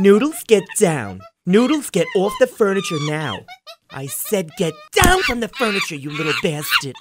Noodles, get down. Noodles, get off the furniture now. I said get down from the furniture, you little bastard.